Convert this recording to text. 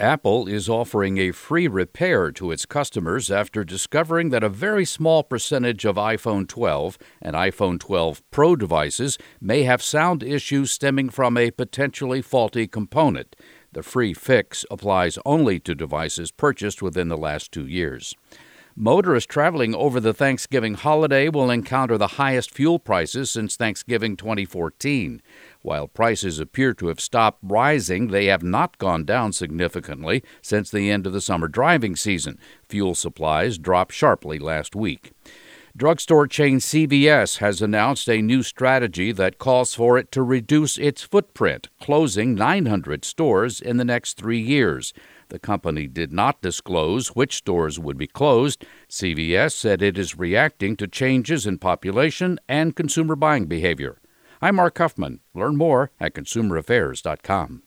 Apple is offering a free repair to its customers after discovering that a very small percentage of iPhone 12 and iPhone 12 Pro devices may have sound issues stemming from a potentially faulty component. The free fix applies only to devices purchased within the last two years. Motorists traveling over the Thanksgiving holiday will encounter the highest fuel prices since Thanksgiving 2014. While prices appear to have stopped rising, they have not gone down significantly since the end of the summer driving season. Fuel supplies dropped sharply last week. Drugstore chain CVS has announced a new strategy that calls for it to reduce its footprint, closing 900 stores in the next three years. The company did not disclose which stores would be closed. CVS said it is reacting to changes in population and consumer buying behavior. I'm Mark Huffman. Learn more at consumeraffairs.com.